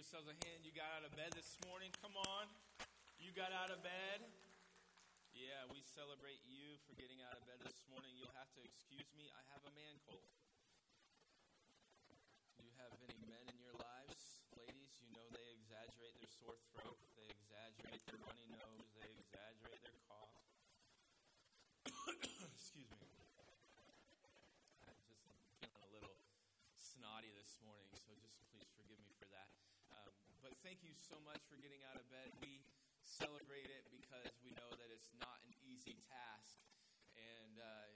yourselves a hand. You got out of bed this morning. Come on. You got out of bed. Yeah, we celebrate you for getting out of bed this morning. You'll have to excuse me. I have a man cold. Do you have any men in your lives? Ladies, you know they exaggerate their sore throat, they exaggerate their runny nose, they exaggerate their cough. excuse me. Just feeling a little snotty this morning, so just please forgive me for that. But thank you so much for getting out of bed. We celebrate it because we know that it's not an easy task, and uh,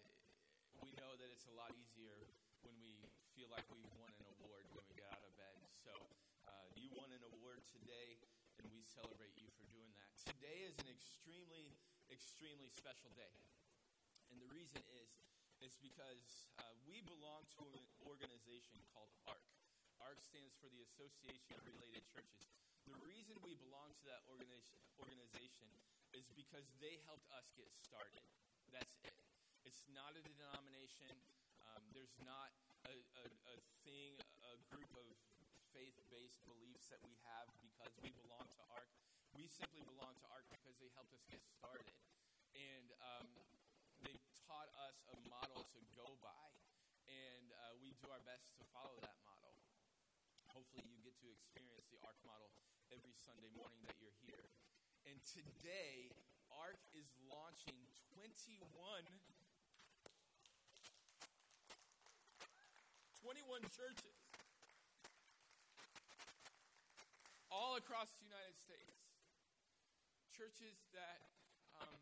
we know that it's a lot easier when we feel like we've won an award when we get out of bed. So uh, you won an award today, and we celebrate you for doing that. Today is an extremely, extremely special day, and the reason is is because uh, we belong to an organization called ARC. ARC stands for the Association of Related Churches. The reason we belong to that organization, is because they helped us get started. That's it. It's not a denomination. Um, there's not a, a, a thing, a group of faith-based beliefs that we have because we belong to ARC. We simply belong to ARC because they helped us get started. And um, they've taught us a model to go by. And uh, we do our best to follow that. Hopefully, you get to experience the ARC model every Sunday morning that you're here. And today, ARC is launching 21, 21 churches all across the United States. Churches that um,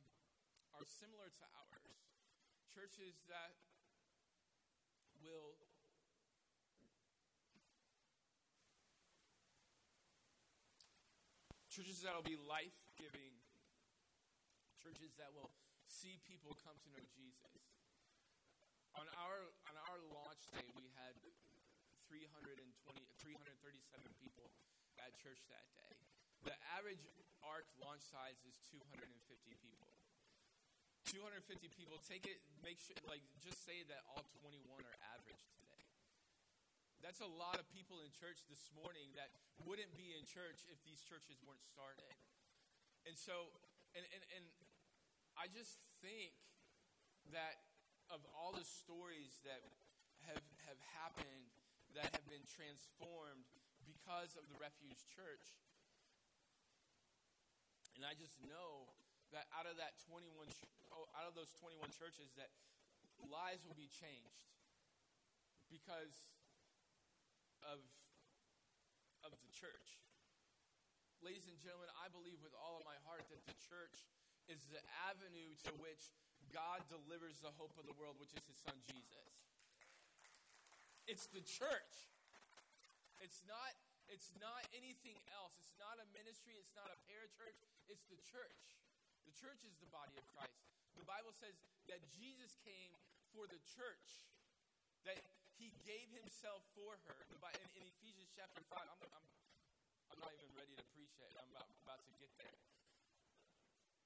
are similar to ours. Churches that will churches that will be life giving, churches that will see people come to know Jesus. On our, on our launch day, we had 320, 337 people at church that day. The average ARC launch size is 250 people. 250 people, take it, make sure, like, just say that all 21 are average today. That's a lot of people in church this morning that wouldn't be in church if these churches weren't started. And so, and, and, and I just think that of all the stories that have, have happened that have been transformed because of the Refuge Church, and I just know that out of that 21, out of those 21 churches, that lives will be changed because of, of the church. Ladies and gentlemen, I believe with all of my heart that the church is the avenue to which God delivers the hope of the world, which is his son Jesus. It's the church. It's not it's not anything else. It's not a ministry, it's not a parachurch, it's the church. The church is the body of Christ. The Bible says that Jesus came for the church. That he gave himself for her. In, in Ephesians chapter 5, I'm, I'm, I'm, not even ready to preach it. I'm about, about to get there.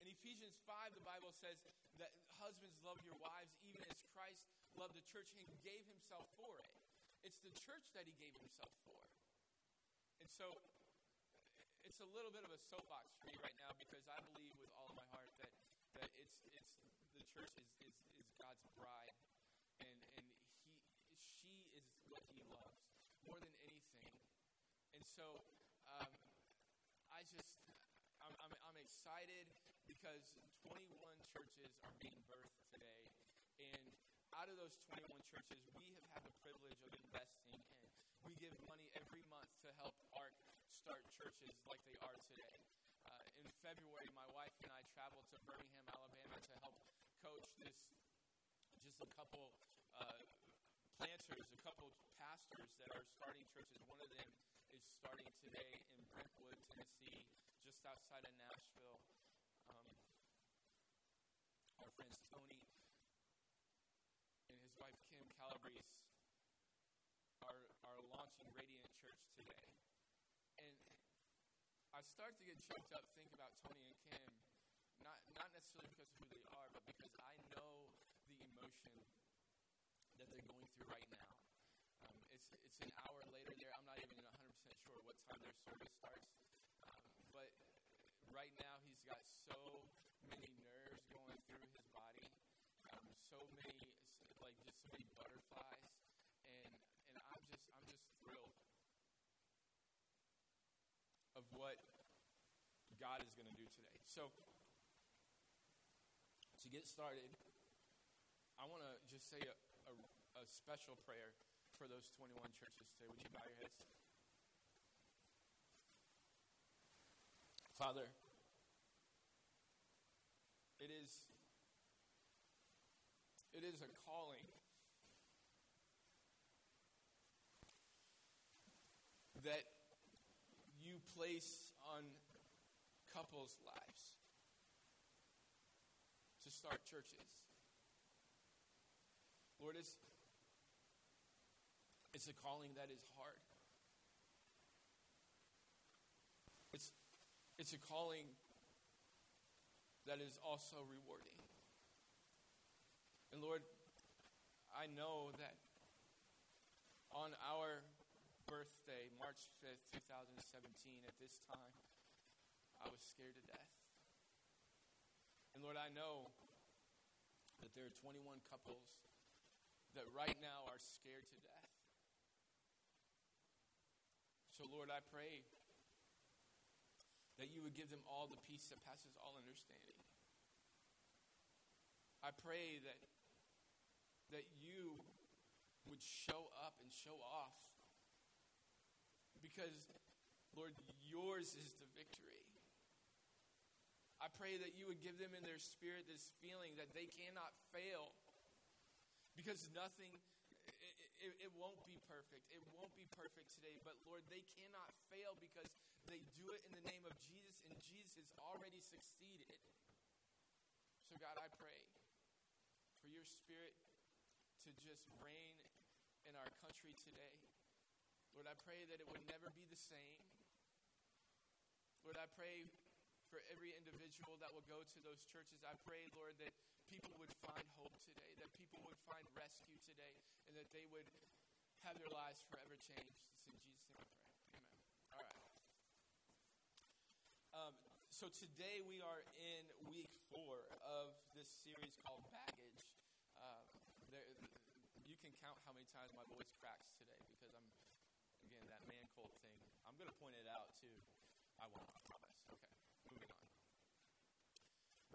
In Ephesians 5, the Bible says that husbands love your wives even as Christ loved the church and gave himself for it. It's the church that he gave himself for. And so it's a little bit of a soapbox for me right now because I believe with all of my heart that, that it's, it's the church is, is, is God's bride and, and more than anything. And so um, I just, I'm, I'm, I'm excited because 21 churches are being birthed today. And out of those 21 churches, we have had the privilege of investing in. We give money every month to help ARC start churches like they are today. Uh, in February, my wife and I traveled to Birmingham, Alabama to help coach this, just a couple uh, planters, a couple pastors that are starting churches. One of them is starting today in Brentwood, Tennessee, just outside of Nashville. Um, our friends Tony and his wife Kim Calabrese are, are launching Radiant Church today. And I start to get choked up thinking about Tony and Kim, not, not necessarily because of who they are, but because I know the emotion that they're going through right now. Um, it's, it's an hour later there. I'm not even 100% sure what time their service starts. Um, but right now he's got so many nerves going through his body, um, so many like just so many butterflies, and and I'm just I'm just thrilled of what God is going to do today. So to get started, I want to just say a, a, a special prayer for those 21 churches today. Would you bow your heads? Father, it is it is a calling that you place on couples' lives to start churches. Lord, it's, it's a calling that is hard. It's, it's a calling that is also rewarding. And Lord, I know that on our birthday, March 5th, 2017, at this time, I was scared to death. And Lord, I know that there are 21 couples that right now are scared to death. So, Lord, I pray that you would give them all the peace that passes all understanding. I pray that, that you would show up and show off. Because, Lord, yours is the victory. I pray that you would give them in their spirit this feeling that they cannot fail. Because nothing, it, it, won't be perfect. It won't be perfect today. But Lord, they cannot fail because they do it in the name of Jesus, and Jesus has already succeeded. So, God, I pray for your spirit to just reign in our country today. Lord, I pray that it would never be the same. Lord, I pray for every individual that will go to those churches. I pray, Lord, that people would find hope today, that people would find rescue today, and that they would have their lives forever changed. It's in Jesus' name I pray. Amen. All right. Um, so today we are in week four of this series called Baggage. Uh, there, you can count how many times my voice cracks today because I'm, again, that man cold thing. I'm going to point it out too. I won't, I promise. Okay, moving on.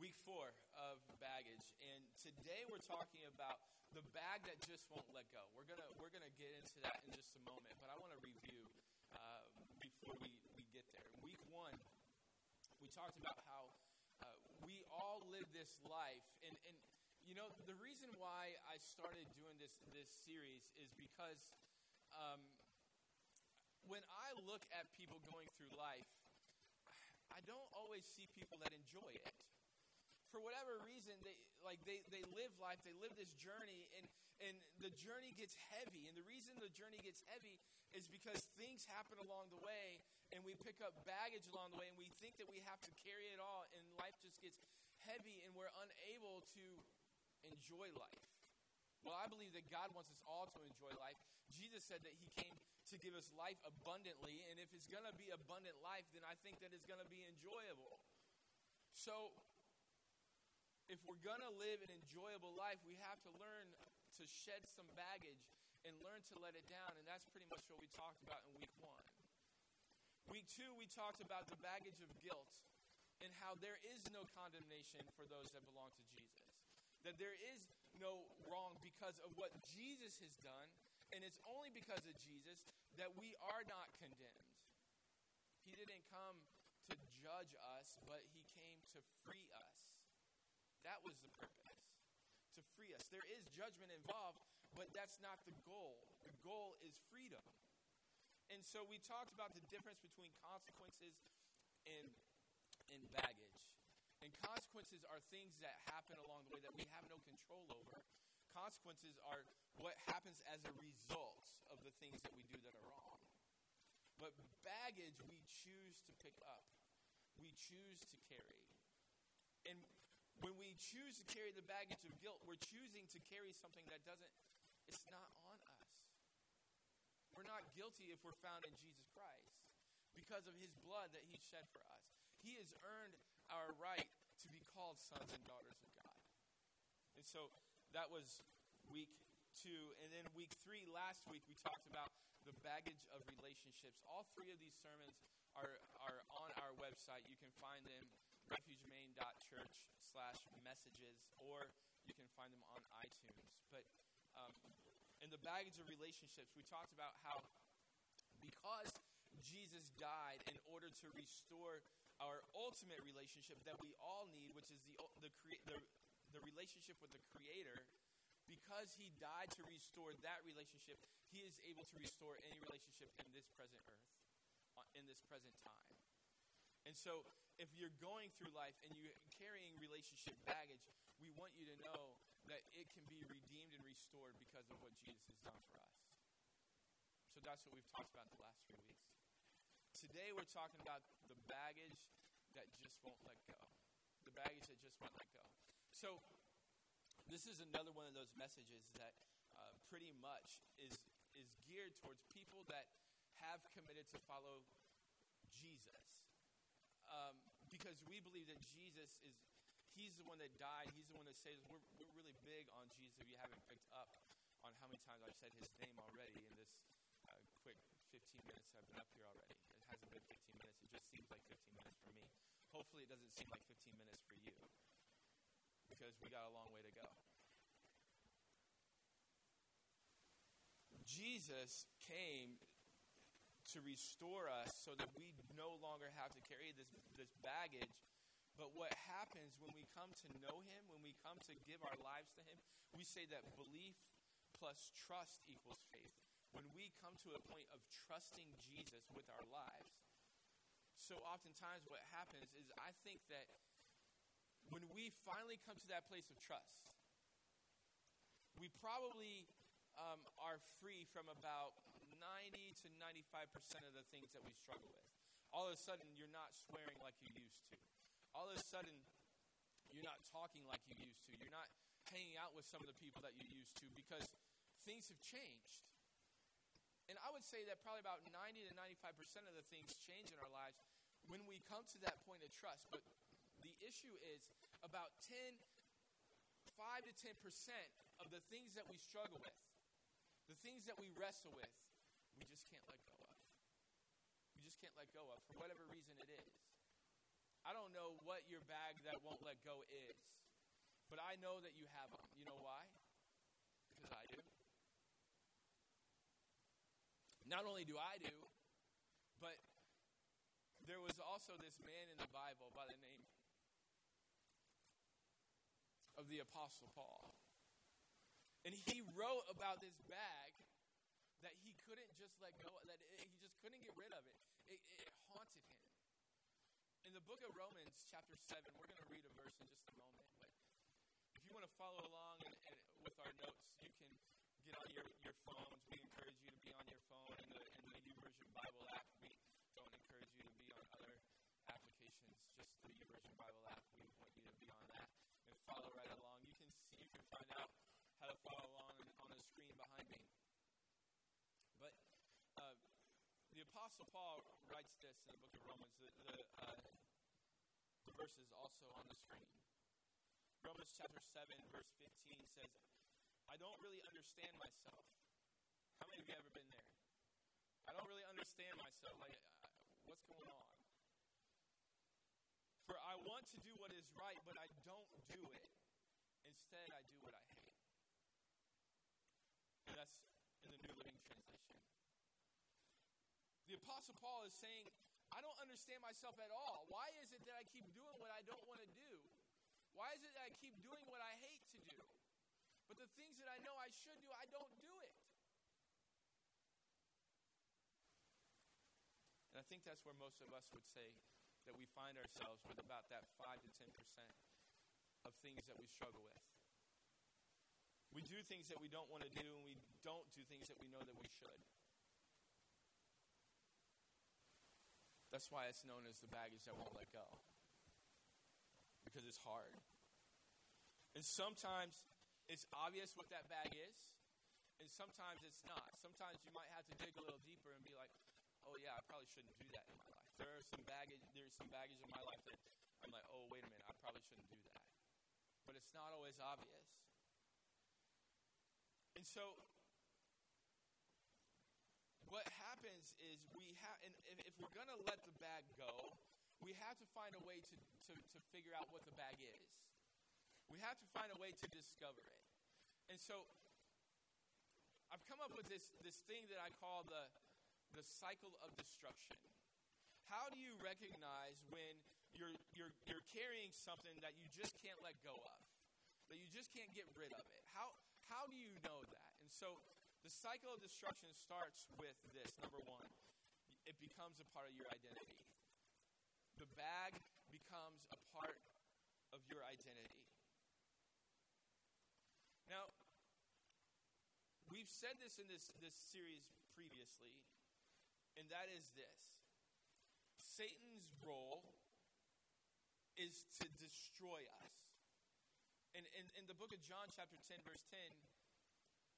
Week four of baggage, and today we're talking about the bag that just won't let go. We're gonna we're gonna get into that in just a moment, but I want to review uh, before we, we get there. Week one, we talked about how uh, we all live this life, and and you know the reason why I started doing this this series is because um, when I look at people going through life I don't always see people that enjoy it. For whatever reason, they like they, they live life, they live this journey, and, and the journey gets heavy. And the reason the journey gets heavy is because things happen along the way, and we pick up baggage along the way, and we think that we have to carry it all, and life just gets heavy, and we're unable to enjoy life. Well, I believe that God wants us all to enjoy life. Jesus said that He came to give us life abundantly, and if it's going to be abundant life, then I think that it's going to be enjoyable. So, if we're going to live an enjoyable life, we have to learn to shed some baggage and learn to let it down, and that's pretty much what we talked about in week one. Week two, we talked about the baggage of guilt and how there is no condemnation for those that belong to Jesus. That there is no wrong because of what Jesus has done, and it's only because of Jesus that we are not condemned. He didn't come to judge us, but he came to free us. That was the purpose, to free us. There is judgment involved, but that's not the goal. The goal is freedom. And so we talked about the difference between consequences and, and baggage. And consequences are things that happen along the way that we have no control over. Consequences are what happens as a result of the things that we do that are wrong. But baggage we choose to pick up, we choose to carry. And when we choose to carry the baggage of guilt, we're choosing to carry something that doesn't, it's not on us. We're not guilty if we're found in Jesus Christ because of his blood that he shed for us. He has earned our right to be called sons and daughters of God. And so that was week two. And then week three, last week, we talked about the baggage of relationships. All three of these sermons are, are on our website. You can find them refugemain.church slash messages, or you can find them on iTunes. But um, in the baggage of relationships, we talked about how because Jesus died in order to restore our ultimate relationship that we all need, which is the, the, the, the relationship with the Creator, because he died to restore that relationship, he is able to restore any relationship in this present earth, uh, in this present time. And so, if you're going through life and you're carrying relationship baggage, we want you to know that it can be redeemed and restored because of what Jesus has done for us. So that's what we've talked about the last few weeks. Today we're talking about the baggage that just won't let go. The baggage that just won't let go. So this is another one of those messages that uh, pretty much is is geared towards people that have committed to follow Jesus. Um, because we believe that Jesus is He's the one that died. He's the one that saves. We're, we're really big on Jesus. If you haven't picked up on how many times I've said his name already in this uh, quick 15 minutes I've been up here already. It hasn't been 15 minutes. It just seems like 15 minutes for me. Hopefully, it doesn't seem like 15 minutes for you because we got a long way to go. Jesus came to restore us so that we no longer have to carry this, this baggage but what happens when we come to know Him, when we come to give our lives to Him, we say that belief plus trust equals faith. When we come to a point of trusting Jesus with our lives, so oftentimes what happens is I think that when we finally come to that place of trust, we probably um, are free from about 90 to 95% of the things that we struggle with. All of a sudden, you're not swearing like you used to all of a sudden you're not talking like you used to. You're not hanging out with some of the people that you used to because things have changed. And I would say that probably about 90 to 95% of the things change in our lives when we come to that point of trust. But the issue is about 10, 5 to 10% of the things that we struggle with, the things that we wrestle with, we just can't let go of. We just can't let go of for whatever reason it is. I don't know what your bag that won't let go is, but I know that you have them. You know why? Because I do. Not only do I do, but there was also this man in the Bible by the name of the Apostle Paul. And he wrote about this bag that he couldn't just let go, that he just couldn't get rid of it. It, it haunted him in the book of Romans, chapter 7, we're going to read a verse in just a moment. But if you want to follow along and, and with our notes, you can get on your, your phones. We encourage you to be on your phone in the, in the YouVersion Bible app. We don't encourage you to be on other applications, just the YouVersion Bible app. We want you to be on that and follow right along. You can see, you can find out how to follow along on the screen behind me. But uh, the Apostle Paul writes this in the book of Romans. The, the, uh, the verse is also on the screen. Romans chapter 7, verse 15 says, I don't really understand myself. How many of you ever been there? I don't really understand myself. Like, uh, what's going on? For I want to do what is right, but I don't do it. Instead, I do what I hate. And that's in the New Living Translation. The Apostle Paul is saying, I don't understand myself at all. Why is it that I keep doing what I don't want to do? Why is it that I keep doing what I hate to do? But the things that I know I should do, I don't do it. And I think that's where most of us would say that we find ourselves with about that 5 to 10% of things that we struggle with. We do things that we don't want to do, and we don't do things that we know that we should. That's why it's known as the baggage that won't let go. Because it's hard. And sometimes it's obvious what that bag is, and sometimes it's not. Sometimes you might have to dig a little deeper and be like, oh yeah, I probably shouldn't do that in my life. There are some baggage. There's some baggage in my life that I'm like, oh wait a minute, I probably shouldn't do that. But it's not always obvious. And so, what happens is we have, and if we're going to let the bag go, we have to find a way to, to, to figure out what the bag is. We have to find a way to discover it. And so, I've come up with this, this thing that I call the, the cycle of destruction. How do you recognize when you're, you're, you're carrying something that you just can't let go of, that you just can't get rid of it? How, how do you know that? And so the cycle of destruction starts with this number one, it becomes a part of your identity. The bag becomes a part of your identity. Now, we've said this in this, this series previously, and that is this Satan's role is to destroy us. And in, in the book of John, chapter 10, verse 10,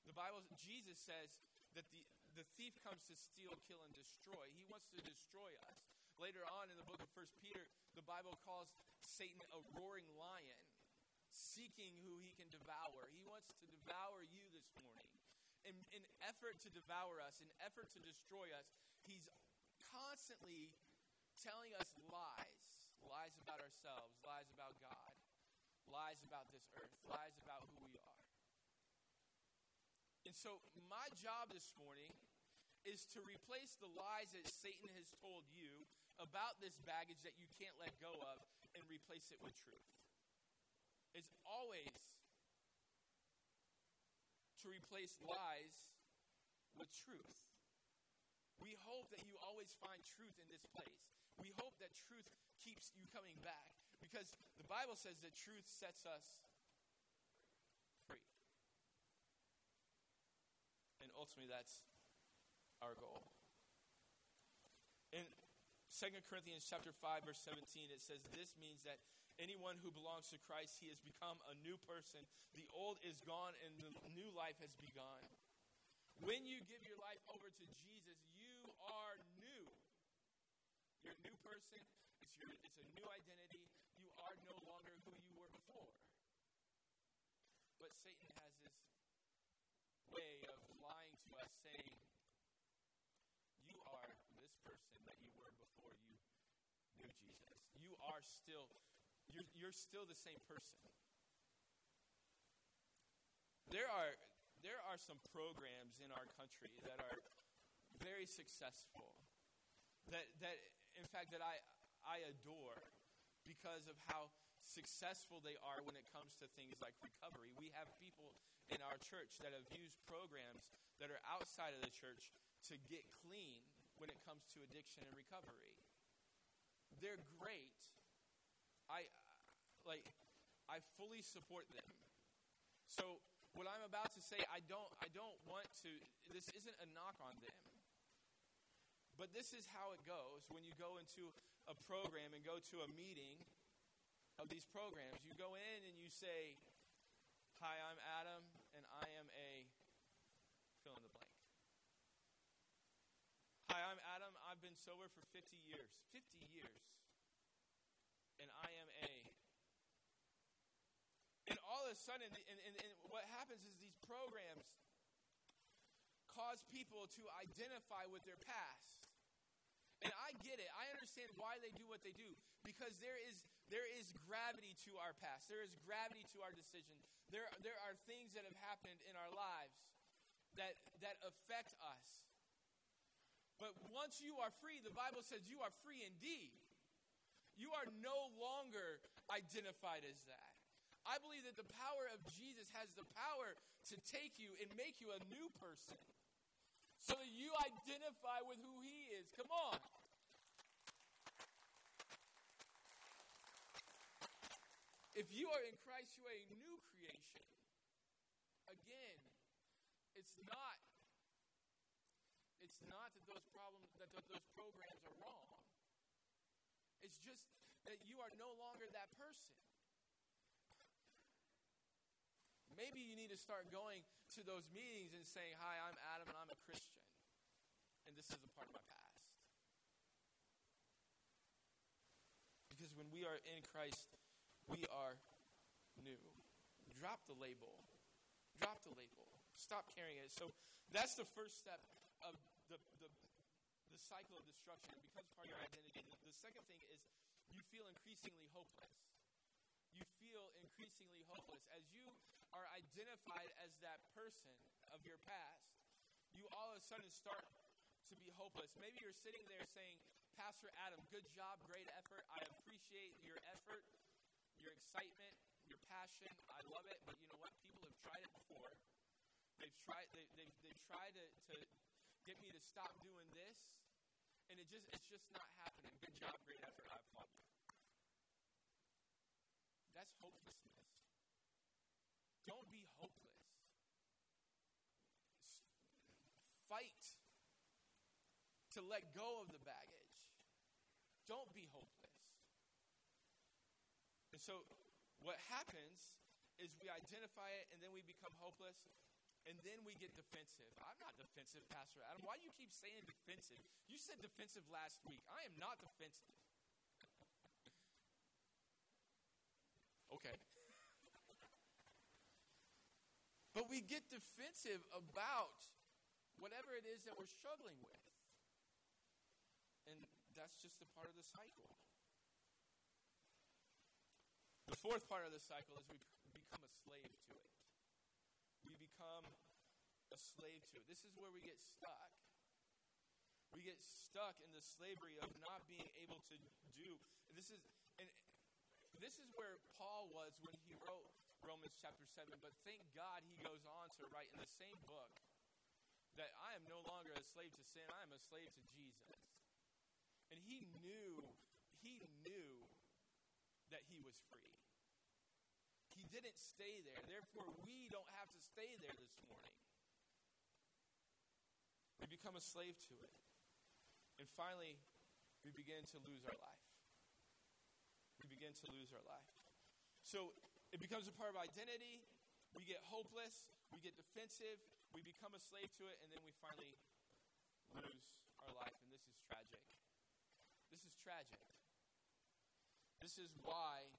the Bible, Jesus says that the, the thief comes to steal, kill, and destroy. He wants to destroy us. Later on in the book of First Peter, the Bible calls Satan a roaring lion, seeking who he can devour. He wants to devour you this morning. In, in effort to devour us, in effort to destroy us, he's constantly telling us lies lies about ourselves, lies about God, lies about this earth, lies about who we are. And so, my job this morning is to replace the lies that Satan has told you about this baggage that you can't let go of and replace it with truth. It's always to replace lies with truth. We hope that you always find truth in this place. We hope that truth keeps you coming back because the Bible says that truth sets us free. And ultimately, that's our goal. In 2 Corinthians chapter 5 verse 17 it says this means that anyone who belongs to Christ he has become a new person the old is gone and the new life has begun when you give your life over to Jesus you are new you're a new person it's, your, it's a new identity. You are no longer who you were before. But Satan has this way of lying to us, saying, You are this person that you were before you Jesus. You are still, you're, you're still the same person. There are, there are some programs in our country that are very successful. That, that in fact, that I, I adore because of how successful they are when it comes to things like recovery. We have people in our church that have used programs that are outside of the church to get clean when it comes to addiction and recovery. They're great. I like I fully support them. So what I'm about to say, I don't I don't want to this isn't a knock on them. But this is how it goes when you go into a program and go to a meeting of these programs. You go in and you say, Hi, I'm Adam, and I am a fill in the blank. Hi, I'm Adam. I've been sober for 50 years. 50 years. And I am a. And all of a sudden, and, and, and what happens is these programs cause people to identify with their past. And I get it. I understand why they do what they do because there is there is gravity to our past. There is gravity to our decision. There there are things that have happened in our lives that that affect us. But once you are free, the Bible says you are free indeed. You are no longer identified as that. I believe that the power of Jesus has the power to take you and make you a new person so that you identify with who He is. Come on. If you are in Christ, you are a new creation. Again, it's not it's not that those problems that those programs are wrong. It's just that you are no longer that person. Maybe you need to start going to those meetings and saying, Hi, I'm Adam and I'm a Christian. And this is a part of my past. Because when we are in Christ, we are new. Drop the label. Drop the label. Stop carrying it. So that's the first step of the, the, the cycle of destruction. It becomes part of your identity. The, the second thing is you feel increasingly hopeless. You feel increasingly hopeless. As you are identified as that person of your past, you all of a sudden start to be hopeless. Maybe you're sitting there saying, Pastor Adam, good job, great effort. I appreciate your effort, your excitement, your passion. I love it. But you know what? People have tried it before. They've tried, they, they've, they've tried to, to get me to stop doing this, and it just, it's just not happening. Good job, great effort. I applaud you. That's hopelessness. Don't be hopeless. Fight to let go of the baggage. Don't be hopeless. And so, what happens is we identify it and then we become hopeless and then we get defensive. I'm not defensive, Pastor Adam. Why do you keep saying defensive? You said defensive last week. I am not defensive. okay. But we get defensive about whatever it is that we're struggling with. And that's just a part of the cycle. The fourth part of the cycle is we become a slave to it. Become a slave to it. This is where we get stuck. We get stuck in the slavery of not being able to do. This is and this is where Paul was when he wrote Romans chapter 7, but thank God he goes on to write in the same book that I am no longer a slave to sin, I am a slave to Jesus. And he knew, he knew that he was free. Didn't stay there. Therefore, we don't have to stay there this morning. We become a slave to it. And finally, we begin to lose our life. We begin to lose our life. So it becomes a part of identity. We get hopeless. We get defensive. We become a slave to it. And then we finally lose our life. And this is tragic. This is tragic. This is why,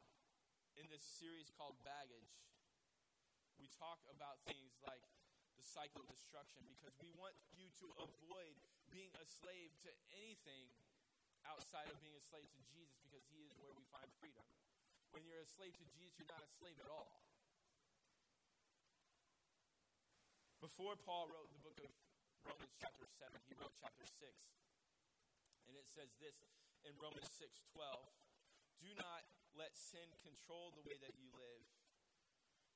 in this series called Baggage, we talk about things like the cycle of destruction because we want you to avoid being a slave to anything outside of being a slave to Jesus because he is where we find freedom. When you're a slave to Jesus, you're not a slave at all. Before Paul wrote the book of Romans, chapter 7, he wrote chapter 6. And it says this in Romans 6 12 Do not let sin control the way that you live.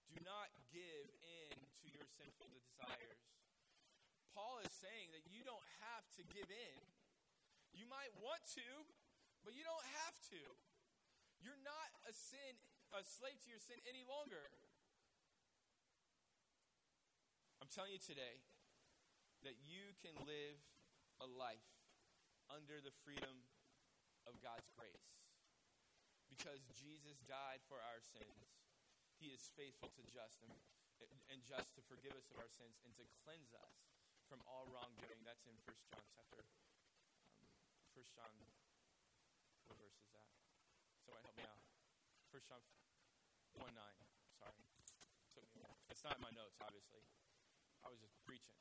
Do not give in to your sinful desires. Paul is saying that you don't have to give in. You might want to, but you don't have to. You're not a sin, a slave to your sin any longer. I'm telling you today that you can live a life under the freedom of God's grace. Because Jesus died for our sins. He is faithful to just and, and just to forgive us of our sins and to cleanse us from all wrongdoing. That's in 1 John chapter um, 1 John what verse is that? Somebody help me out. 1 John 1 9. Sorry. Took me It's not in my notes, obviously. I was just preaching.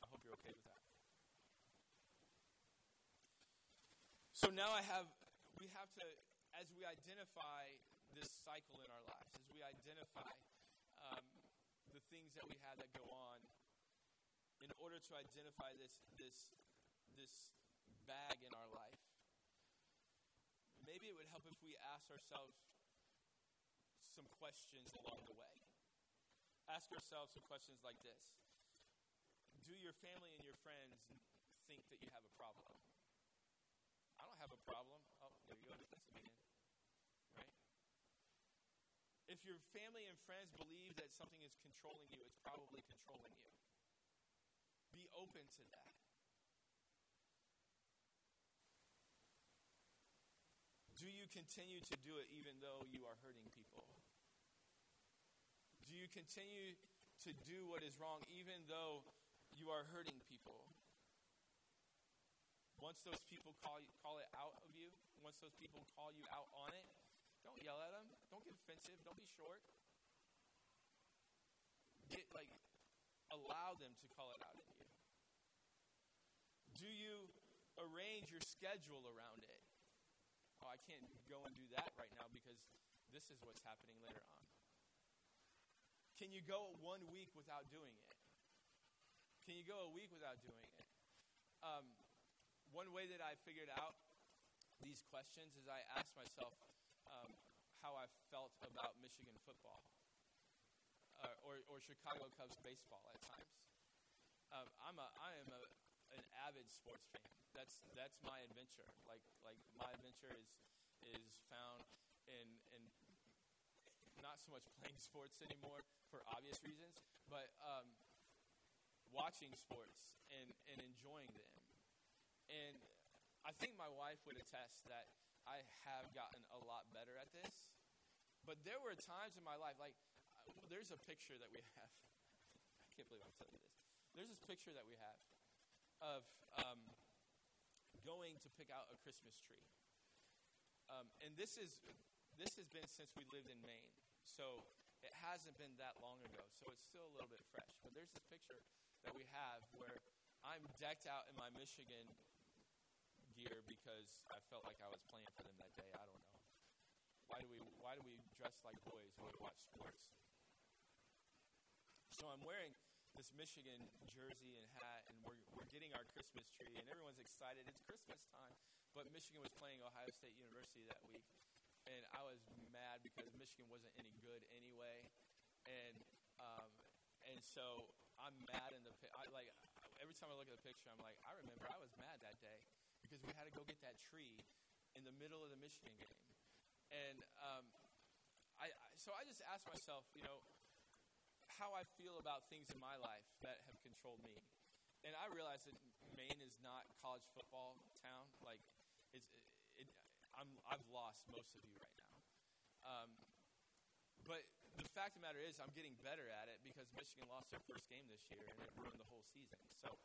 I hope you're okay with that. So now I have, we have to, as we identify this cycle in our lives, as we identify um, the things that we have that go on, in order to identify this, this, this bag in our life, maybe it would help if we ask ourselves some questions along the way. Ask yourselves some questions like this Do your family and your friends think that you have a problem? I don't have a problem. There you go, again. Right? If your family and friends believe that something is controlling you, it's probably controlling you. Be open to that. Do you continue to do it even though you are hurting people? Do you continue to do what is wrong even though you are hurting people? Once those people call, you, call it out of you, once those people call you out on it, don't yell at them. Don't get offensive. Don't be short. Get like allow them to call it out at you. Do you arrange your schedule around it? Oh, I can't go and do that right now because this is what's happening later on. Can you go one week without doing it? Can you go a week without doing it? Um, one way that I figured out these questions is I asked myself um, how I felt about Michigan football uh, or, or Chicago Cubs baseball at times. Um, I'm a, I am a, an avid sports fan. That's, that's my adventure. Like, like my adventure is, is found in, in not so much playing sports anymore for obvious reasons, but um, watching sports and, and enjoying them. And I think my wife would attest that I have gotten a lot better at this. But there were times in my life, like, there's a picture that we have. I can't believe I'm telling you this. There's this picture that we have of um, going to pick out a Christmas tree. Um, and this is this has been since we lived in Maine. So it hasn't been that long ago, so it's still a little bit fresh. But there's this picture that we have where I'm decked out in my Michigan gear because I felt like I was playing for them that day. I don't know. Why do we why do we dress like boys when we watch sports? So I'm wearing this Michigan jersey and hat, and we're, we're getting our Christmas tree, and everyone's excited. It's Christmas time. But Michigan was playing Ohio State University that week, and I was mad because Michigan wasn't any good anyway, and um, and so I'm mad in the I, like every time I look at the picture, I'm like, I remember I was mad that day because we had to go get that tree in the middle of the Michigan game, and um, I, I so I just asked myself, you know, how I feel about things in my life that have controlled me, and I realized that Maine is not college football town. Like, it's it, I'm, I've lost most of you right now. Um, but the fact of the matter is, I'm getting better at it because Michigan lost their first game this year and it ruined the whole season. So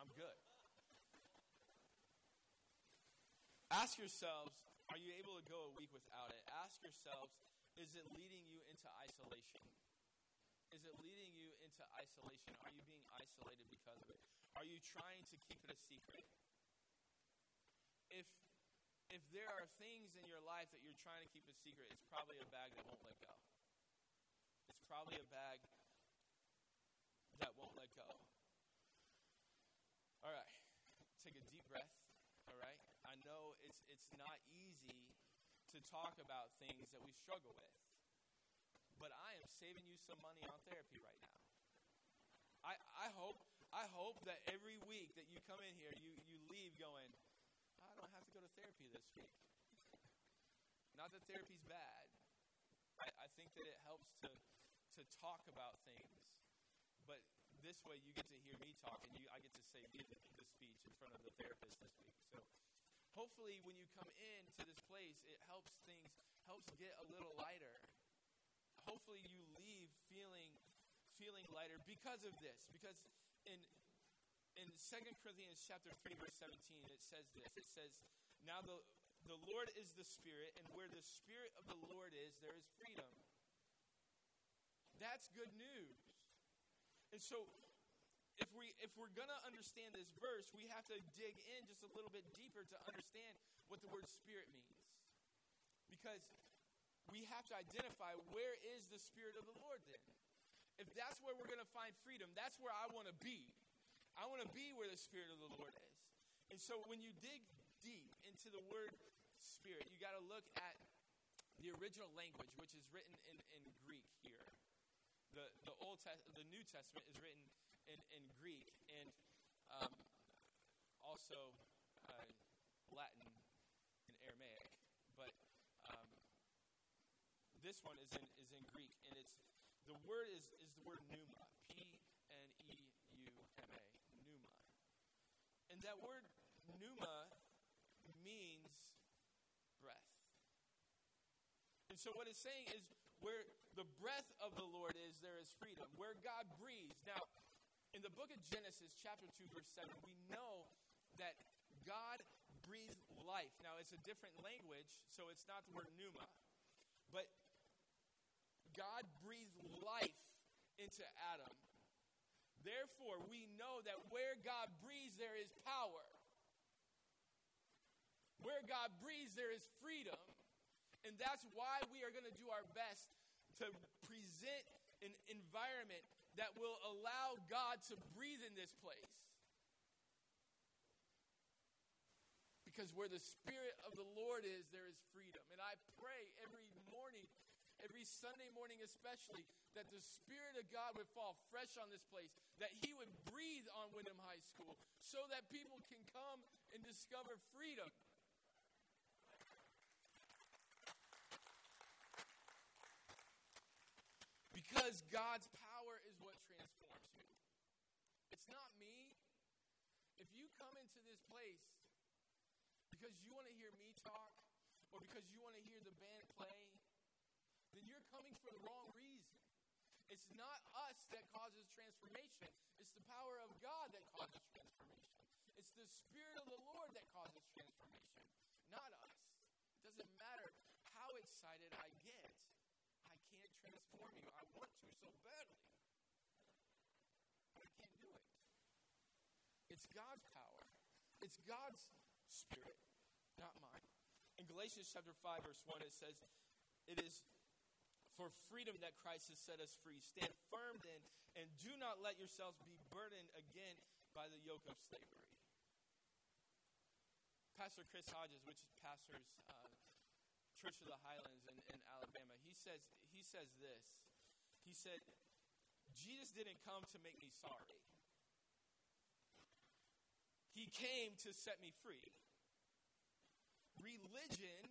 I'm good. Ask yourselves, are you able to go a week without it? Ask yourselves, is it leading you into isolation? Is it leading you into isolation? Are you being isolated because of it? Are you trying to keep it a secret? If if there are things in your life that you're trying to keep a secret, it's probably a bag that won't let go. It's probably a bag that won't let go. All right. Take a deep breath. It's not easy to talk about things that we struggle with. But I am saving you some money on therapy right now. I, I hope I hope that every week that you come in here, you, you leave going, I don't have to go to therapy this week. Not that therapy's bad. I, I think that it helps to, to talk about things. But this way, you get to hear me talk, and you, I get to say, give the speech in front of the therapist this week. So hopefully, when you come into this place, it helps things, helps get a little lighter. Hopefully, you leave feeling feeling lighter because of this. Because in in 2 Corinthians chapter 3, verse 17, it says this. It says, Now the, the Lord is the Spirit, and where the Spirit of the Lord is, there is freedom. That's good news. And so if we if we're gonna understand this verse, we have to dig in just a little bit deeper to understand what the word spirit means. Because we have to identify where is the spirit of the Lord then. If that's where we're gonna find freedom, that's where I want to be. I want to be where the Spirit of the Lord is. And so when you dig deep into the word Spirit, you got to look at the original language, which is written in, in Greek here. The, the, Old Test- the New Testament is written in, in Greek and um, also uh, Latin and Aramaic. But um, this one is in, is in Greek, and it's the word is, is the word pneuma, And that word pneuma means breath. And so what it's saying is where the breath of the Lord is, there is freedom. Where God breathes. Now, in the book of Genesis, chapter 2, verse 7, we know that God breathed life. Now, it's a different language, so it's not the word pneuma, but God breathed life into Adam. Therefore, we know that where God breathes, there is power. Where God breathes, there is freedom. And that's why we are going to do our best to present an environment that will allow God to breathe in this place. Because where the Spirit of the Lord is, there is freedom. And I pray every morning, every Sunday morning especially, that the Spirit of God would fall fresh on this place, that He would breathe on Windham High School, so that people can come and discover freedom. Because God's power what transforms you. It's not me. If you come into this place because you want to hear me talk or because you want to hear the band play, then you're coming for the wrong reason. It's not us that causes transformation, it's the power of God that causes transformation. It's the Spirit of the Lord that causes transformation, not us. It doesn't matter how excited I get I can't transform you. I want to so badly. But I can't do it. It's God's power, it's God's spirit, not mine. In Galatians chapter 5, verse 1, it says, It is for freedom that Christ has set us free. Stand firm then, and do not let yourselves be burdened again by the yoke of slavery. Pastor Chris Hodges, which is pastors uh, Church of the Highlands in, in Alabama, he says he says this. He said, Jesus didn't come to make me sorry. He came to set me free. Religion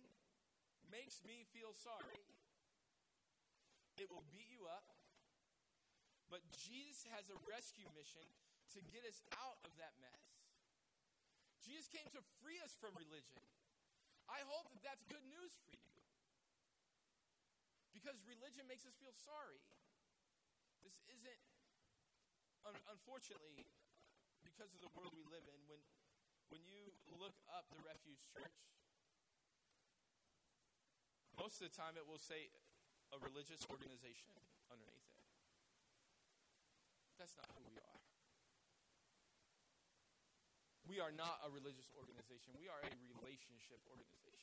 makes me feel sorry. It will beat you up. But Jesus has a rescue mission to get us out of that mess. Jesus came to free us from religion. I hope that that's good news for you. Because religion makes us feel sorry. This isn't, un- unfortunately, because of the world we live in, when, when you look up the Refuge Church, most of the time it will say a religious organization underneath it. That's not who we are. We are not a religious organization, we are a relationship organization.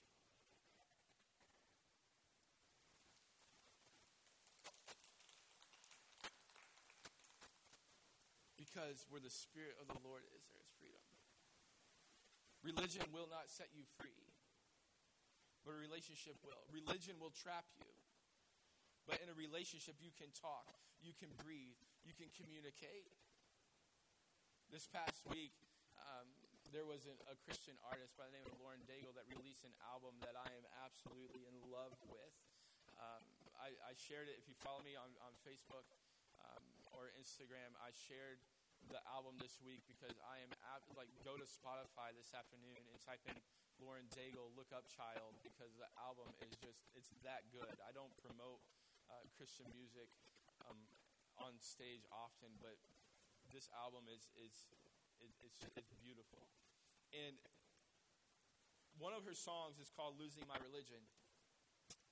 Because where the Spirit of the Lord is, there is freedom. Religion will not set you free, but a relationship will. Religion will trap you. But in a relationship, you can talk, you can breathe, you can communicate. This past week, um, there was an, a Christian artist by the name of Lauren Daigle that released an album that I am absolutely in love with. Um, I, I, shared it. If you follow me on, on Facebook um, or Instagram, I shared the album this week because I am ab- like go to Spotify this afternoon and type in Lauren Daigle Look Up Child because the album is just it's that good. I don't promote uh, Christian music um, on stage often, but this album is is it, it's it's beautiful. And one of her songs is called "Losing My Religion,"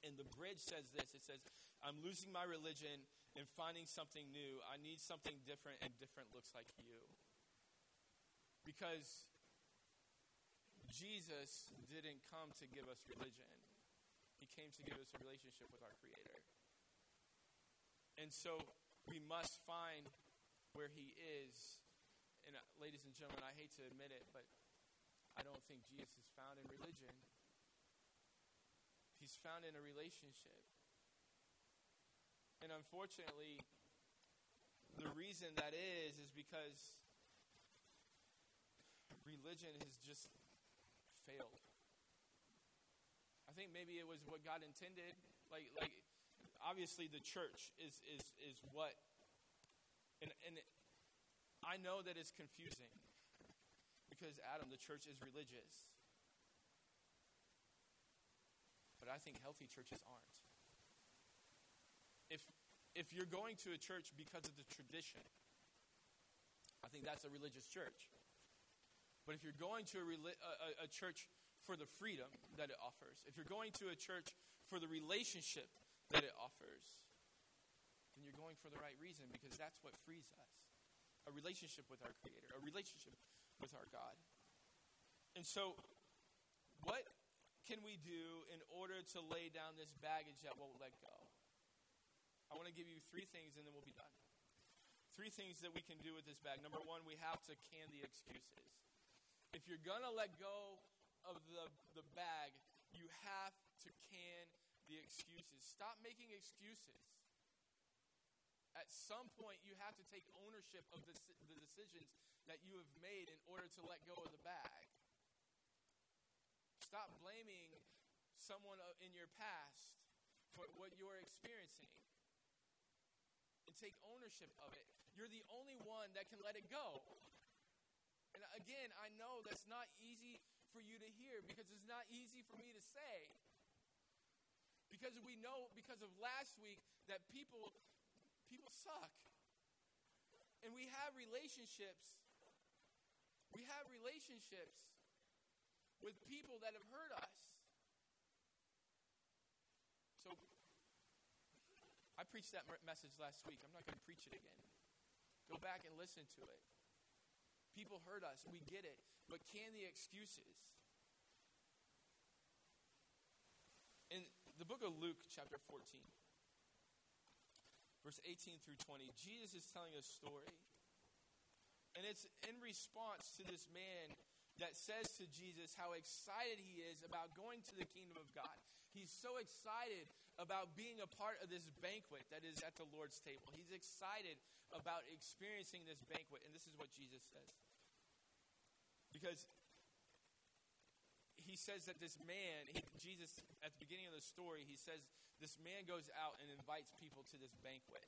and the bridge says this. It says, "I'm losing my religion." And finding something new. I need something different, and different looks like you. Because Jesus didn't come to give us religion, He came to give us a relationship with our Creator. And so we must find where He is. And, uh, ladies and gentlemen, I hate to admit it, but I don't think Jesus is found in religion. He's found in a relationship. And unfortunately, the reason that is, is because religion has just failed. I think maybe it was what God intended. Like, like obviously, the church is is is what, and and I know that it's confusing because Adam, the church is religious, but I think healthy churches aren't if, if you're going to a church because of the tradition, I think that's a religious church. But if you're going to a, a, a church for the freedom that it offers, if you're going to a church for the relationship that it offers, then you're going for the right reason because that's what frees us a relationship with our Creator, a relationship with our God. And so, what can we do in order to lay down this baggage that won't let go? Want to give you three things and then we'll be done. Three things that we can do with this bag. Number one, we have to can the excuses. If you're going to let go of the, the bag, you have to can the excuses. Stop making excuses. At some point, you have to take ownership of the, the decisions that you have made in order to let go of the bag. Stop blaming someone uh, in your past for what you're experiencing and take ownership of it. You're the only one that can let it go. And again, I know that's not easy for you to hear because it's not easy for me to say. Because we know because of last week that people people suck. And we have relationships. We have relationships with people that have hurt us. So I preached that message last week. I'm not going to preach it again. Go back and listen to it. People hurt us. We get it. But can the excuses? In the book of Luke, chapter 14, verse 18 through 20, Jesus is telling a story. And it's in response to this man that says to Jesus how excited he is about going to the kingdom of God. He's so excited about being a part of this banquet that is at the Lord's table. He's excited about experiencing this banquet. And this is what Jesus says. Because he says that this man, he, Jesus, at the beginning of the story, he says this man goes out and invites people to this banquet.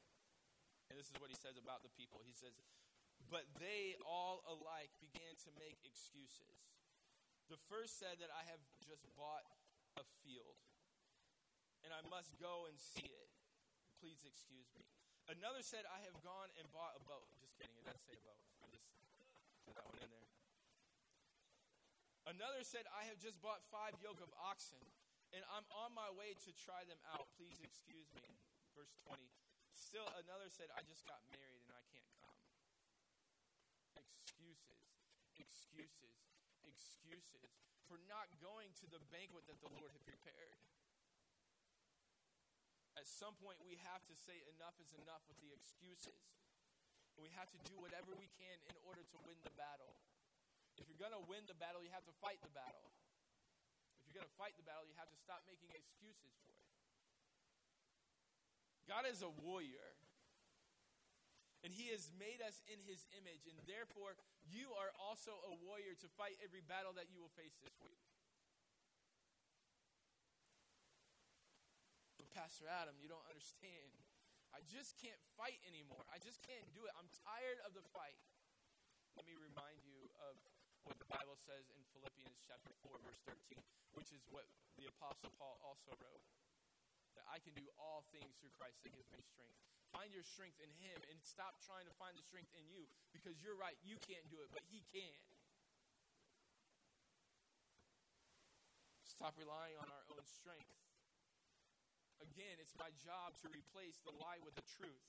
And this is what he says about the people. He says, But they all alike began to make excuses. The first said that I have just bought a field, and I must go and see it. Please excuse me. Another said, I have gone and bought a boat. Just kidding, it doesn't say a boat. I just put that one in there. Another said, I have just bought five yoke of oxen and I'm on my way to try them out. Please excuse me. Verse 20. Still another said, I just got married and I can't come. Excuses, excuses, excuses for not going to the banquet that the Lord had prepared. At some point, we have to say enough is enough with the excuses. We have to do whatever we can in order to win the battle. If you're going to win the battle, you have to fight the battle If you're going to fight the battle, you have to stop making excuses for it. God is a warrior. And he has made us in his image. And therefore, you are also a warrior to fight every battle that you will face this week. But, Pastor Adam, you don't understand. I just can't fight anymore. I just can't do it. I'm tired of the fight. Let me remind you of what the Bible says in Philippians chapter 4, verse 13, which is what the Apostle Paul also wrote. That I can do all things through Christ that gives me strength. Find your strength in Him and stop trying to find the strength in you because you're right, you can't do it, but He can. Stop relying on our own strength. Again, it's my job to replace the lie with the truth.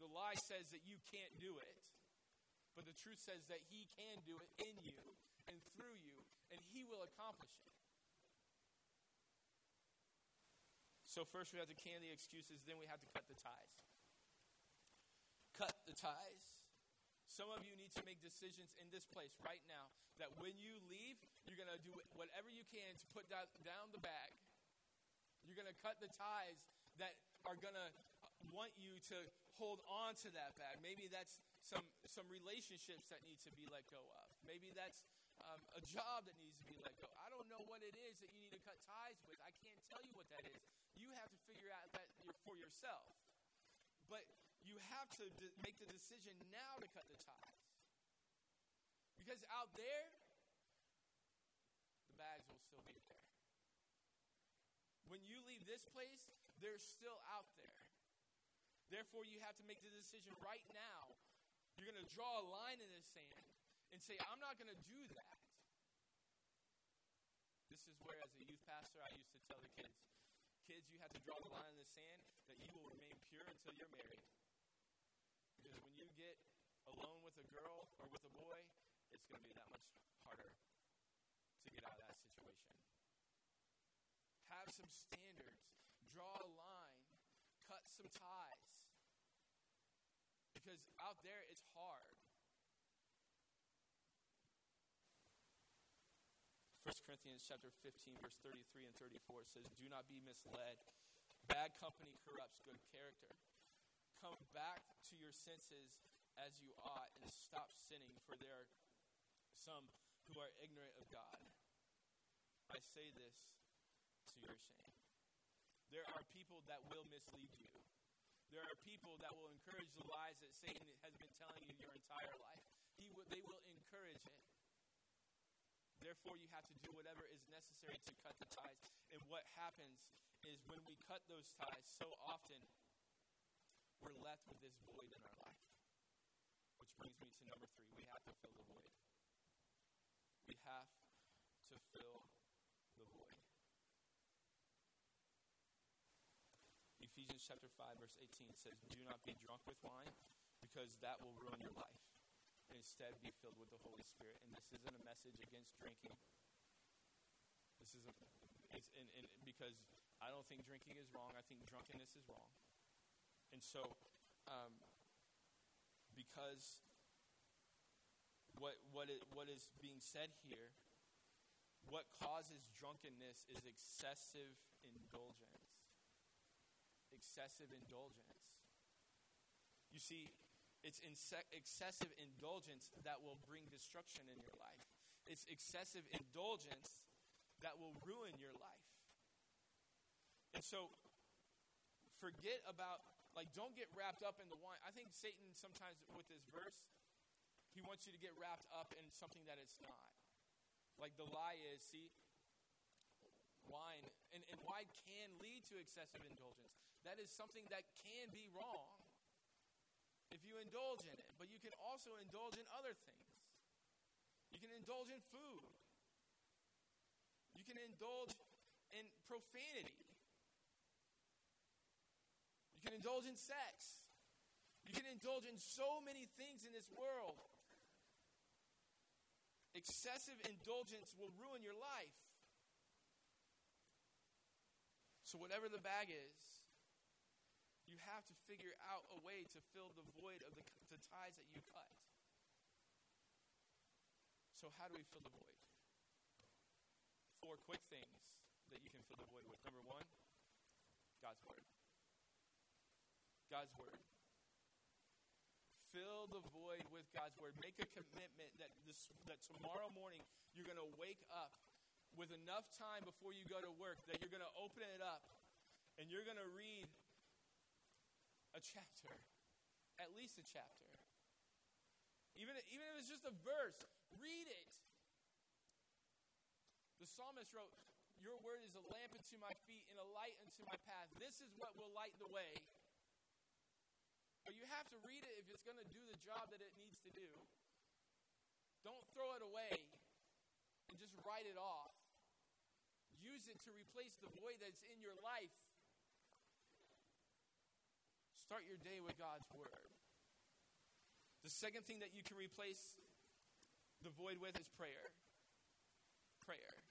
The lie says that you can't do it. But the truth says that He can do it in you and through you, and He will accomplish it. So, first we have to can the excuses, then we have to cut the ties. Cut the ties. Some of you need to make decisions in this place right now that when you leave, you're going to do whatever you can to put down the bag. You're going to cut the ties that are going to want you to hold on to that bag. Maybe that's some some relationships that need to be let go of. Maybe that's um, a job that needs to be let go. I don't know what it is that you need to cut ties with. I can't tell you what that is. You have to figure out that for yourself. But you have to de- make the decision now to cut the ties. Because out there, the bags will still be there. When you leave this place, they're still out there. Therefore, you have to make the decision right now you're going to draw a line in the sand and say, I'm not going to do that. this is where, as a youth pastor, I used to tell the kids, kids, you have to draw the line in the sand that you will remain pure until you're married. Because when you get alone with a girl or with a boy, it's going to be that much harder to get out of that situation. Have some standards, draw a line, cut some ties. Because out there, it's hard. 1 Corinthians chapter 15, verse 33 and 34 says, Do not be misled. Bad company corrupts good character. Come back to your senses as you ought and stop sinning, for there are some who are ignorant of God. I say this your shame. There are people that will mislead you. There are people that will encourage the lies that Satan has been telling you your entire life. He they will encourage it. Therefore, you have to do whatever is necessary to cut the ties. And what happens is when we cut those ties, so often we're left with this void in our life. Which brings me to number three we have to fill the void. We have to fill the void. Ephesians chapter 5, verse 18 says, Do not be drunk with wine, because that will ruin your life instead be filled with the Holy Spirit. And this isn't a message against drinking. This is a, it's in, in, because I don't think drinking is wrong. I think drunkenness is wrong. And so, um, because what what is, what is being said here, what causes drunkenness is excessive indulgence. Excessive indulgence. You see, it's excessive indulgence that will bring destruction in your life. It's excessive indulgence that will ruin your life. And so, forget about, like, don't get wrapped up in the wine. I think Satan sometimes, with this verse, he wants you to get wrapped up in something that it's not. Like, the lie is, see, wine, and, and wine can lead to excessive indulgence. That is something that can be wrong if you indulge in it. But you can also indulge in other things. You can indulge in food. You can indulge in profanity. You can indulge in sex. You can indulge in so many things in this world. Excessive indulgence will ruin your life. So, whatever the bag is, you have to figure out a way to fill the void of the, the ties that you cut. So, how do we fill the void? Four quick things that you can fill the void with. Number one, God's Word. God's Word. Fill the void with God's Word. Make a commitment that, this, that tomorrow morning you're going to wake up with enough time before you go to work that you're going to open it up and you're going to read a chapter, at least a chapter. Even, even if it's just a verse, read it. The psalmist wrote, Your word is a lamp unto my feet and a light unto my path. This is what will light the way. But you have to read it if it's going to do the job that it needs to do. Don't throw it away and just write it off. Use it to replace the void that's in your life. Start your day with God's Word. The second thing that you can replace the void with is prayer. Prayer.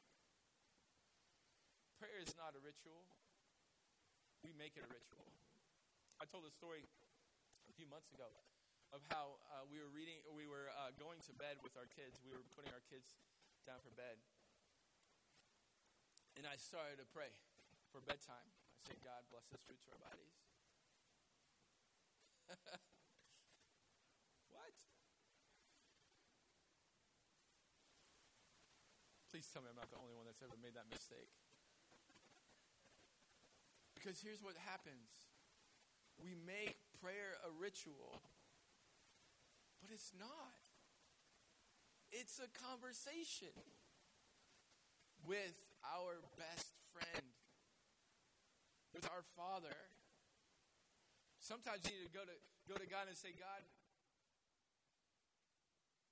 Prayer is not a ritual, we make it a ritual. I told a story a few months ago of how uh, we were reading, we were uh, going to bed with our kids. We were putting our kids down for bed. And I started to pray for bedtime. I said, God, bless this food to our bodies. What? Please tell me I'm not the only one that's ever made that mistake. Because here's what happens we make prayer a ritual, but it's not. It's a conversation with our best friend, with our Father. Sometimes you need to go to go to God and say, God,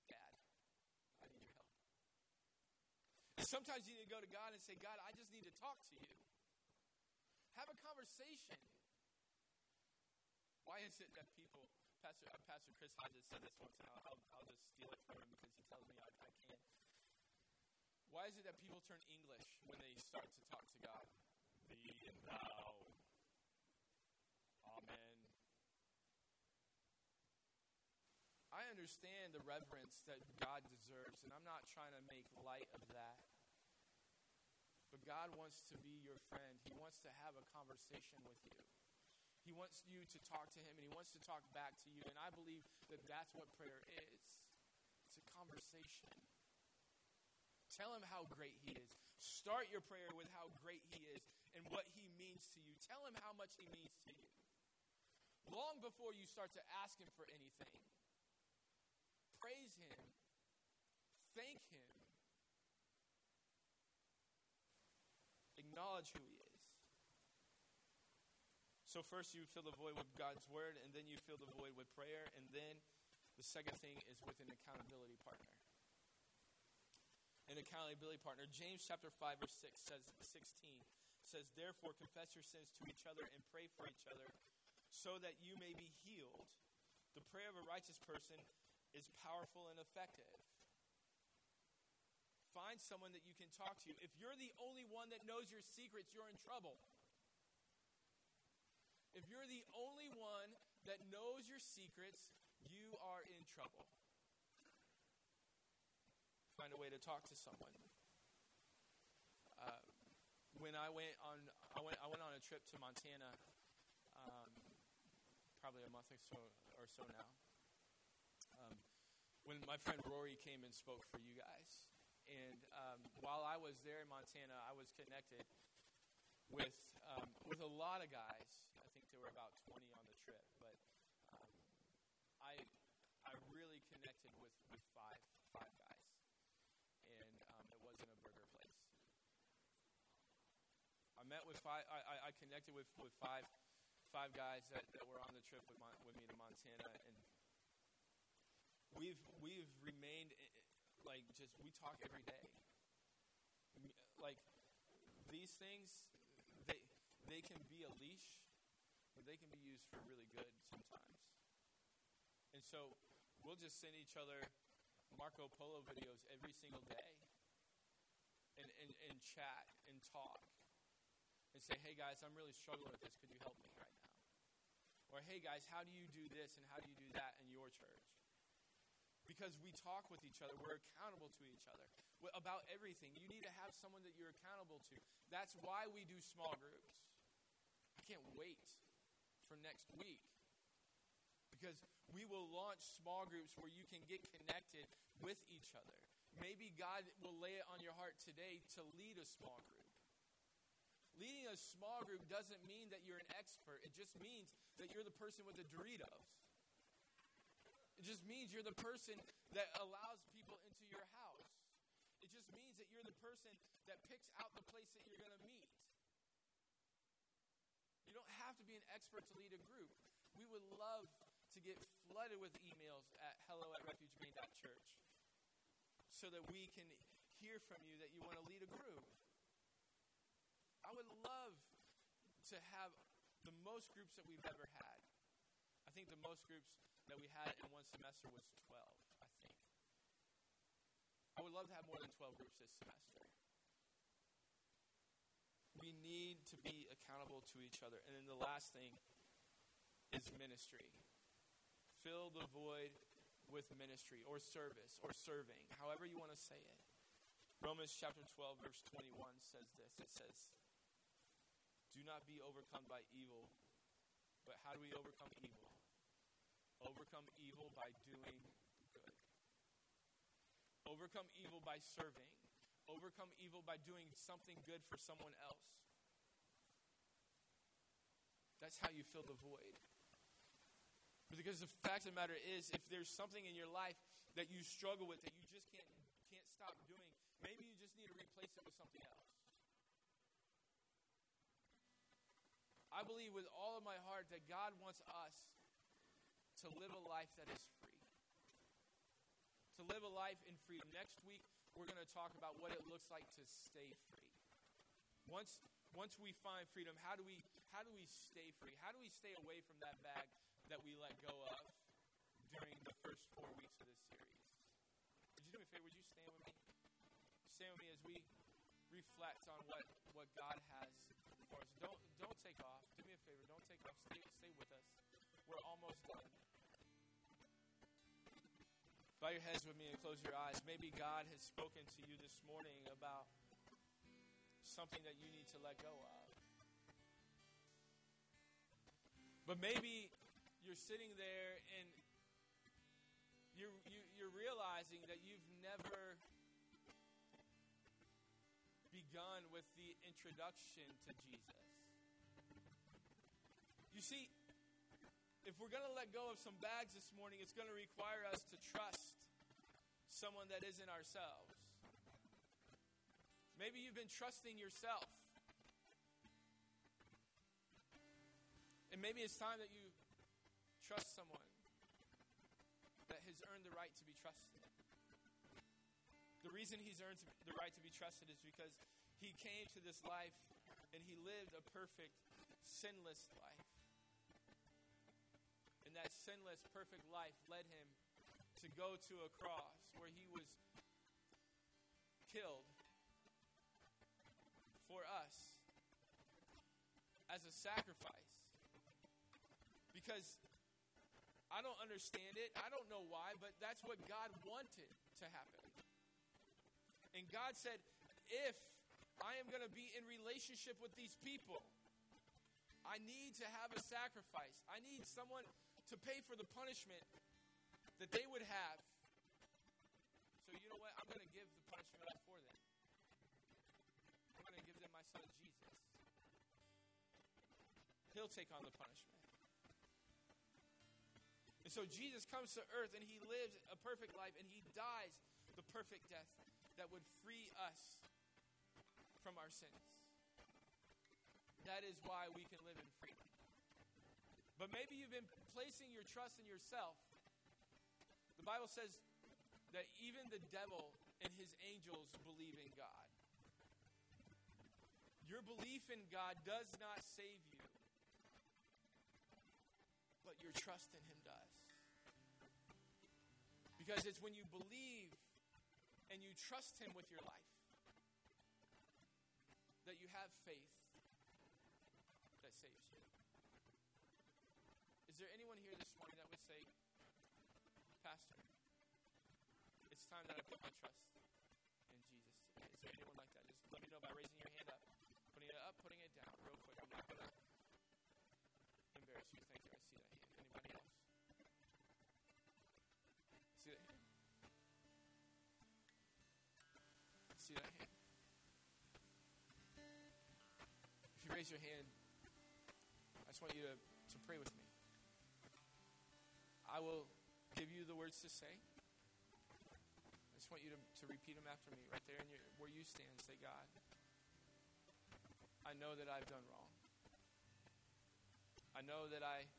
Dad, I need your help. Sometimes you need to go to God and say, God, I just need to talk to you. Have a conversation. Why is it that people, Pastor, uh, Pastor Chris Hodges said this once, and I'll, I'll, just steal it from him because he tells me I, I can't. Why is it that people turn English when they start to talk to God? Thee and thou. Amen. I understand the reverence that God deserves, and I'm not trying to make light of that. But God wants to be your friend. He wants to have a conversation with you. He wants you to talk to Him, and He wants to talk back to you. And I believe that that's what prayer is it's a conversation. Tell Him how great He is. Start your prayer with how great He is and what He means to you. Tell Him how much He means to you. Long before you start to ask Him for anything, praise Him, thank Him, acknowledge who He is. So, first you fill the void with God's word, and then you fill the void with prayer, and then the second thing is with an accountability partner. An accountability partner. James chapter 5, verse 6 says 16 says, Therefore confess your sins to each other and pray for each other so that you may be healed. The prayer of a righteous person is powerful and effective. Find someone that you can talk to. If you're the only one that knows your secrets, you're in trouble. If you're the only one that knows your secrets, you are in trouble. Find a way to talk to someone. Uh, when I went on, I went, I went on a trip to Montana, um, probably a month or so, or so now. When my friend Rory came and spoke for you guys, and um, while I was there in Montana, I was connected with um, with a lot of guys I think there were about 20 on the trip, but um, I I really connected with, with five five guys, and um, it wasn't a burger place. I met with five. I, I connected with, with five five guys that, that were on the trip with, my, with me to Montana, and we've we've remained eh, eh, like just we talk every day. Like these things, they they can be a leash but they can be used for really good sometimes. And so we'll just send each other Marco Polo videos every single day and, and, and chat and talk and say, hey guys, I'm really struggling with this. Could you help me right now? Or hey guys, how do you do this and how do you do that in your church? Because we talk with each other, we're accountable to each other about everything. You need to have someone that you're accountable to. That's why we do small groups. I can't wait for next week. Because we will launch small groups where you can get connected with each other. Maybe God will lay it on your heart today to lead a small group. Leading a small group doesn't mean that you're an expert, it just means that you're the person with the Doritos. It just means you're the person that allows people into your house. It just means that you're the person that picks out the place that you're going to meet You don't have to be an expert to lead a group. We would love to get flooded with emails at hello at refugemain.church so that we can hear from you that you want to lead a group. I would love to have the most groups that we've ever had. I think the most groups that we had in one semester was 12, I think. I would love to have more than 12 groups this semester we need to be accountable to each other. And then the last thing is ministry. Fill the void with ministry or service or serving, however you want to say it. Romans chapter 12, verse 21 says this it says, Do not be overcome by evil. But how do we overcome evil? Overcome evil by doing good. Overcome evil by serving overcome evil by doing something good for someone else. That's how you fill the void. Because the fact of the matter is, if there's something in your life that you struggle with that you just can't can't stop doing, maybe you just need to replace it with something else. I believe with all of my heart that God wants us to live a life that is free. To live a life in freedom. Next week, we're going to talk about what it looks like to stay free. Once, once we find freedom, how do we how do we stay free? How do we stay away from that bag that we let go of during the first four weeks of this series? Would you do me a favor? Would you stand with me? Stand with me as we reflect on what, what God has for us. Don't don't take off. Do me a favor. Don't take off. Stay stay with us. We're almost done. Bow your heads with me and close your eyes. Maybe God has spoken to you this morning about something that you need to let go of. But maybe you're sitting there and you're, you, are you are realizing that you've never begun with the introduction to Jesus. You see, if we're going to let go of some bags this morning, it's going to require us to trust someone that isn't ourselves. Maybe you've been trusting yourself. And maybe it's time that you trust someone that has earned the right to be trusted. The reason he's earned the right to be trusted is because he came to this life and he lived a perfect, sinless life. And that sinless, perfect life led him to go to a cross where he was killed for us as a sacrifice because I don't understand it. I don't know why, but that's what God wanted to happen. And God said, if I am going to be in relationship with these people, I need to have a sacrifice. I need someone to pay for the punishment that they would have. So, you know what? I'm going to give the punishment up for them. I'm going to give them my son Jesus. He'll take on the punishment. And so Jesus comes to earth and he lives a perfect life and he dies the perfect death that would free us from our sins. That is why we can live in freedom. But maybe you've been placing your trust in yourself. The Bible says that even the devil and his angels believe in God. Your belief in God does not save you, but your trust in him does. Because it's when you believe and you trust Him with your life that you have faith that saves you. Is there anyone here this morning that would say, Pastor, it's time that I put my trust in Jesus today? Is there anyone like that? Just let me know by raising your hand up, putting it up, putting it down real quick. I'm not going to embarrass you. Thank you. I see that hand. Anybody else? See that hand? See that hand? If you raise your hand, I just want you to, to pray with me. I will give you the words to say. I just want you to, to repeat them after me, right there in your, where you stand. Say, God, I know that I've done wrong. I know that I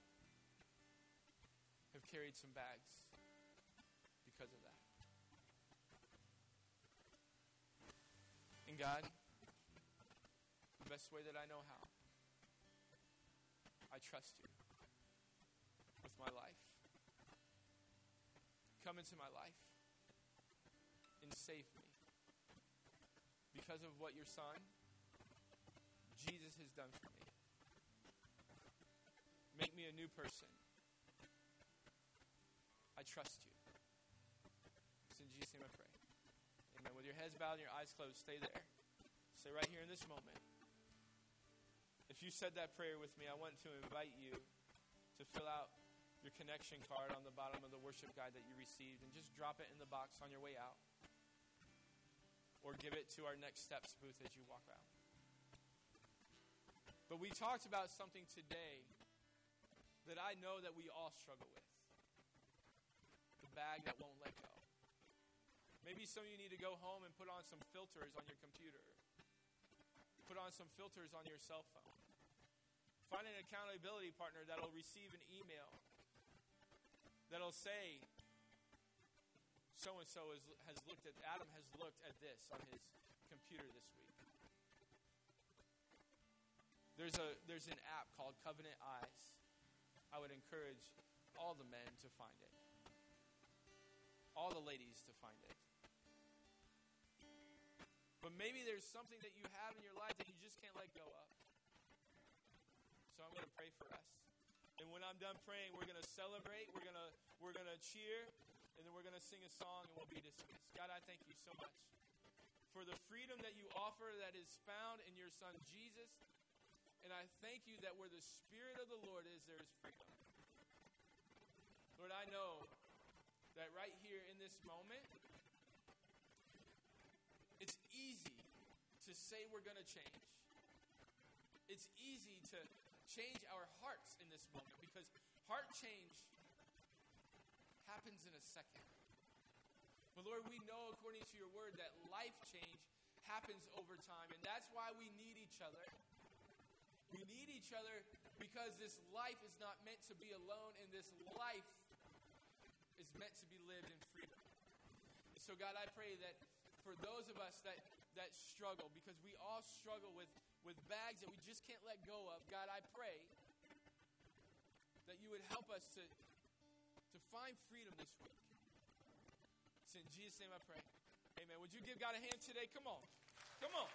have carried some bags because of that. And God, the best way that I know how, I trust you with my life. Come into my life and save me because of what your son, Jesus, has done for me. Make me a new person. I trust you. It's in Jesus' name I pray. Amen. With your heads bowed and your eyes closed, stay there. Stay right here in this moment. If you said that prayer with me, I want to invite you to fill out your connection card on the bottom of the worship guide that you received and just drop it in the box on your way out. Or give it to our next steps booth as you walk out. But we talked about something today that I know that we all struggle with the bag that won't let go. Maybe some of you need to go home and put on some filters on your computer. Put on some filters on your cell phone. Find an accountability partner that'll receive an email that'll say so and so has looked at, Adam has looked at this on his computer this week. There's, a, there's an app called Covenant Eyes. I would encourage all the men to find it, all the ladies to find it. But maybe there's something that you have in your life that you just can't let go of. So I'm going to pray for us. And when I'm done praying, we're going to celebrate, we're going to we're going to cheer, and then we're going to sing a song and we'll be dismissed. God, I thank you so much for the freedom that you offer that is found in your son Jesus. And I thank you that where the Spirit of the Lord is, there is freedom. Lord, I know that right here in this moment, it's easy to say we're going to change. It's easy to change our hearts in this moment because heart change happens in a second. But Lord, we know according to your word that life change happens over time, and that's why we need each other. We need each other because this life is not meant to be alone, and this life is meant to be lived in freedom. So, God, I pray that for those of us that, that struggle, because we all struggle with, with bags that we just can't let go of, God, I pray that you would help us to, to find freedom this week. It's in Jesus' name I pray. Amen. Would you give God a hand today? Come on. Come on.